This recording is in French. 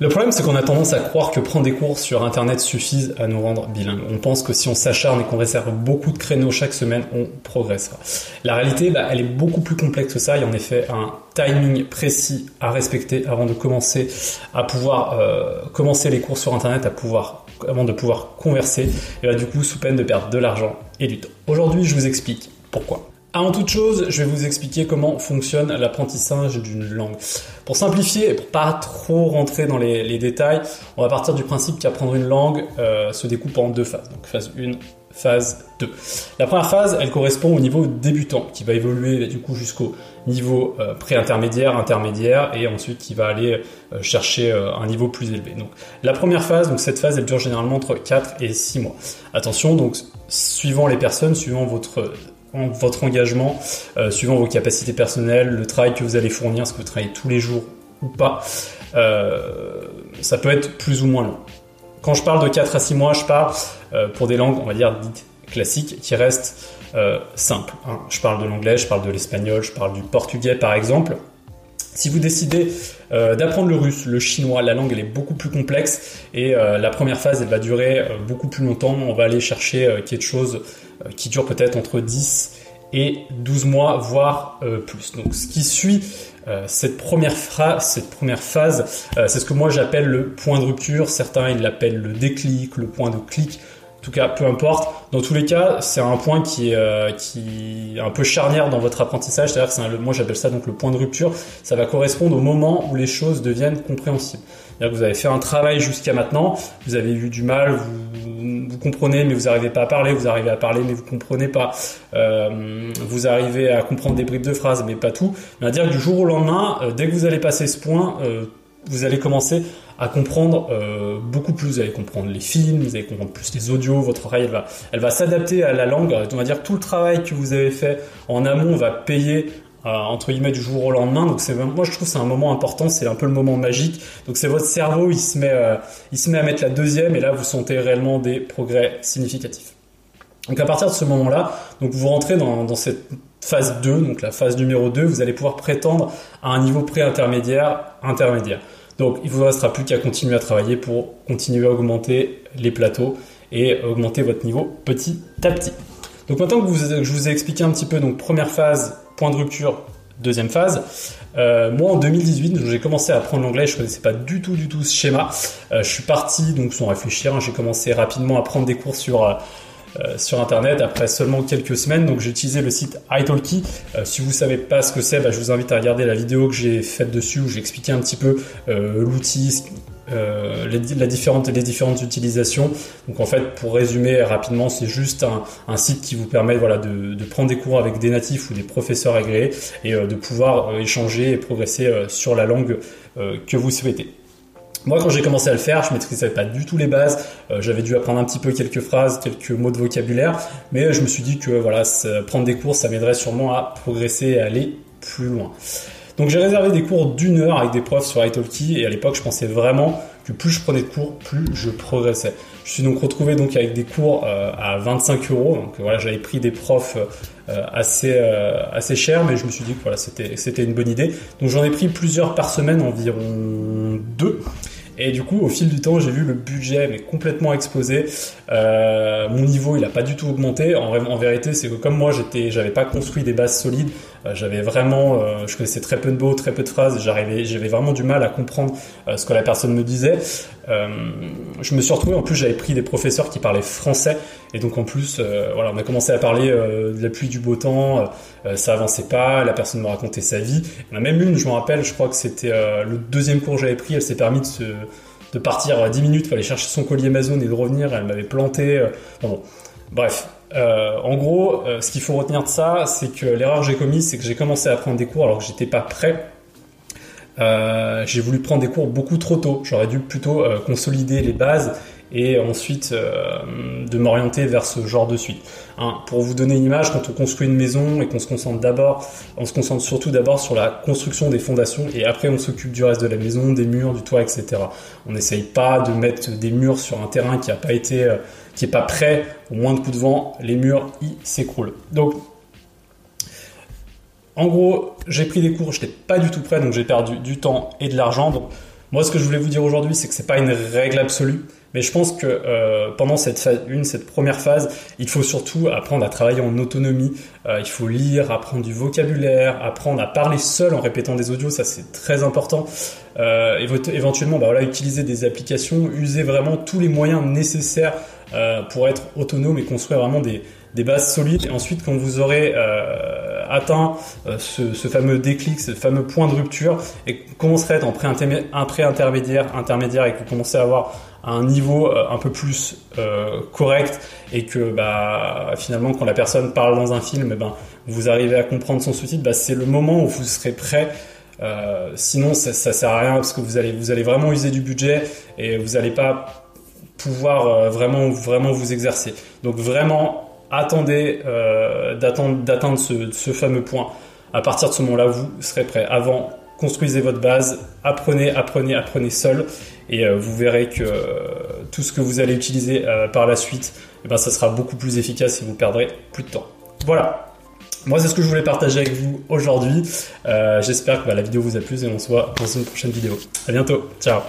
Le problème, c'est qu'on a tendance à croire que prendre des cours sur Internet suffisent à nous rendre bilingues. On pense que si on s'acharne et qu'on réserve beaucoup de créneaux chaque semaine, on progressera. La réalité, bah, elle est beaucoup plus complexe que ça. Il y a en effet un timing précis à respecter avant de commencer à pouvoir euh, commencer les cours sur Internet, à pouvoir avant de pouvoir converser. Et bah, du coup, sous peine de perdre de l'argent et du temps. Aujourd'hui, je vous explique pourquoi. Avant toute chose, je vais vous expliquer comment fonctionne l'apprentissage d'une langue. Pour simplifier et pour pas trop rentrer dans les, détails, on va partir du principe qu'apprendre une langue euh, se découpe en deux phases. Donc phase 1, phase 2. La première phase, elle correspond au niveau débutant, qui va évoluer du coup jusqu'au niveau euh, pré-intermédiaire, intermédiaire, et ensuite qui va aller euh, chercher un niveau plus élevé. Donc la première phase, donc cette phase, elle dure généralement entre 4 et 6 mois. Attention, donc suivant les personnes, suivant votre votre engagement, euh, suivant vos capacités personnelles, le travail que vous allez fournir, ce que vous travaillez tous les jours ou pas, euh, ça peut être plus ou moins long. Quand je parle de 4 à 6 mois, je parle euh, pour des langues, on va dire, dites classiques, qui restent simples. Hein. Je parle de l'anglais, je parle de l'espagnol, je parle du portugais par exemple. Si vous décidez d'apprendre le russe, le chinois, la langue elle est beaucoup plus complexe et la première phase elle va durer beaucoup plus longtemps. On va aller chercher quelque chose euh, qui dure peut-être entre 10 et 12 mois, voire euh, plus. Donc ce qui suit euh, cette, première cette première phase, c'est ce que moi j'appelle le point de rupture. Certains ils l'appellent le déclic, le point de clic. En tout cas, peu importe. Dans tous les cas, c'est un point qui est, qui est un peu charnière dans votre apprentissage. C'est-à-dire que moi j'appelle ça donc le point de rupture. Ça va correspondre au moment où les choses deviennent compréhensibles. C'est-à-dire que vous avez fait un travail jusqu'à maintenant, vous avez eu du mal, vous vous comprenez mais vous n'arrivez pas à parler, vous arrivez à parler mais vous comprenez pas, euh, vous arrivez à comprendre des bribes de phrases mais pas tout. Mais à dire que du jour au lendemain, euh, dès que vous allez passer ce point, euh, vous allez commencer à comprendre beaucoup plus. Vous allez comprendre les films, vous allez comprendre plus les audios, votre oreille elle va, elle va s'adapter à la langue. On va dire tout le travail que vous avez fait en amont va payer euh, entre guillemets du jour au lendemain. Donc c'est moi je trouve c'est un moment important, c'est un peu le moment magique. Donc c'est votre cerveau, il se met euh, il se met à mettre la deuxième et là vous sentez réellement des progrès significatifs. Donc à partir de ce moment-là, donc vous rentrez dans, cette phase 2, donc la phase numéro 2, vous allez pouvoir prétendre à un niveau pré-intermédiaire, intermédiaire. Donc il vous restera plus qu'à continuer à travailler pour continuer à augmenter les plateaux et augmenter votre niveau petit à petit. Donc maintenant que, je vous ai expliqué un petit peu, donc première phase, point de rupture, deuxième phase. Euh, moi en 2018, j'ai commencé à apprendre l'anglais, je connaissais pas du tout du tout ce schéma. Euh, je suis parti donc sans réfléchir, hein, j'ai commencé rapidement à prendre des cours sur euh, sur internet après seulement quelques semaines. Donc j'ai utilisé le site italki. si vous savez pas ce que c'est, bah, je vous invite à regarder la vidéo que j'ai faite dessus où j'ai expliqué un petit peu l'outil, euh, les, la différente, les différentes utilisations. Donc en fait, pour résumer rapidement, c'est juste un, site qui vous permet de, prendre des cours avec des natifs ou des professeurs agréés et euh, de pouvoir euh, échanger et progresser euh, sur la langue que vous souhaitez. Moi, quand j'ai commencé à le faire, je maîtrisais pas du tout les bases. J'avais dû apprendre un petit peu quelques phrases, quelques mots de vocabulaire, mais je me suis dit que voilà, prendre des cours, ça m'aiderait sûrement à progresser et à aller plus loin. Donc j'ai réservé des cours d'une heure avec des profs sur Italki et à l'époque je pensais vraiment que plus je prenais de cours, plus je progressais. Je suis donc retrouvé donc avec des cours euh, à 25 euros. Donc voilà, j'avais pris des profs euh, assez euh, assez chers, mais je me suis dit que voilà c'était c'était une bonne idée. Donc j'en ai pris plusieurs par semaine, environ deux. Et du coup, au fil du temps, j'ai vu le budget mais complètement exploser. Euh, mon niveau, il a pas du tout augmenté. En, en vérité, c'est que comme moi, j'étais, j'avais pas construit des bases solides. Euh, j'avais vraiment, euh, je connaissais très peu de mots, très peu de phrases. J'arrivais, j'avais vraiment du mal à comprendre euh, ce que la personne me disait. je me suis retrouvé, en plus, j'avais pris des professeurs qui parlaient français. Et donc, en plus, voilà, on a commencé à parler de la pluie, du beau temps. ça avançait pas. La personne me racontait sa vie. On a même une, je me rappelle, je crois que c'était le deuxième cours que j'avais pris. Elle s'est permis de se de partir 10 minutes pour aller chercher son collier Amazon et de revenir. Elle m'avait planté. bon. Bref, euh, en gros, euh, ce qu'il faut retenir de ça, c'est que l'erreur que j'ai commise, c'est que j'ai commencé à prendre des cours alors que j'étais pas prêt. Euh, j'ai voulu prendre des cours beaucoup trop tôt. J'aurais dû plutôt consolider les bases et ensuite de m'orienter vers ce genre de suite. Hein, pour vous donner une image, quand on construit une maison et qu'on se concentre d'abord, on se concentre surtout d'abord sur la construction des fondations et après on s'occupe du reste de la maison, des murs, du toit, etc. On n'essaye pas de mettre des murs sur un terrain qui n'a pas été qui est pas prêt, au moins de coup de vent, les murs ils s'écroulent. Donc en gros, j'ai pris des cours, j'étais pas du tout prêt, donc j'ai perdu du temps et de l'argent. Moi, ce que je voulais vous dire aujourd'hui, c'est que c'est pas une règle absolue. Mais je pense que euh, pendant cette phase une, cette première phase, il faut surtout apprendre à travailler en autonomie. Euh, il faut lire, apprendre du vocabulaire, apprendre à parler seul en répétant des audios, ça c'est très important. Euh, éventuellement, bah voilà, utiliser des applications, user vraiment tous les moyens nécessaires euh, pour être autonome et construire vraiment des, des bases solides. Et ensuite, quand vous aurez atteint euh, ce, ce, fameux déclic, ce fameux point de rupture, et commencerez à être en pré-intermédiaire, intermédiaire, et que vous commencez à avoir un niveau euh, un peu plus euh, correct et que bah, finalement quand la personne parle dans un film, eh ben, vous arrivez à comprendre son sous-titre, bah, c'est le moment où vous serez prêt. Euh, sinon, ça, ça sert à rien parce que vous allez, vous allez vraiment user du budget et vous n'allez pas pouvoir vraiment, vraiment vous exercer. Donc vraiment, attendez euh, d'atteindre ce, fameux point. À partir de ce moment-là, vous serez prêt. Avant, construisez votre base, apprenez, apprenez, apprenez seul, et euh, vous verrez que euh, tout ce que vous allez utiliser par la suite, eh ben, ça sera beaucoup plus efficace et vous perdrez plus de temps. Voilà. Moi, c'est ce que je voulais partager avec vous aujourd'hui. J'espère que bah, la vidéo vous a plu et on se voit dans une prochaine vidéo. À bientôt. Ciao.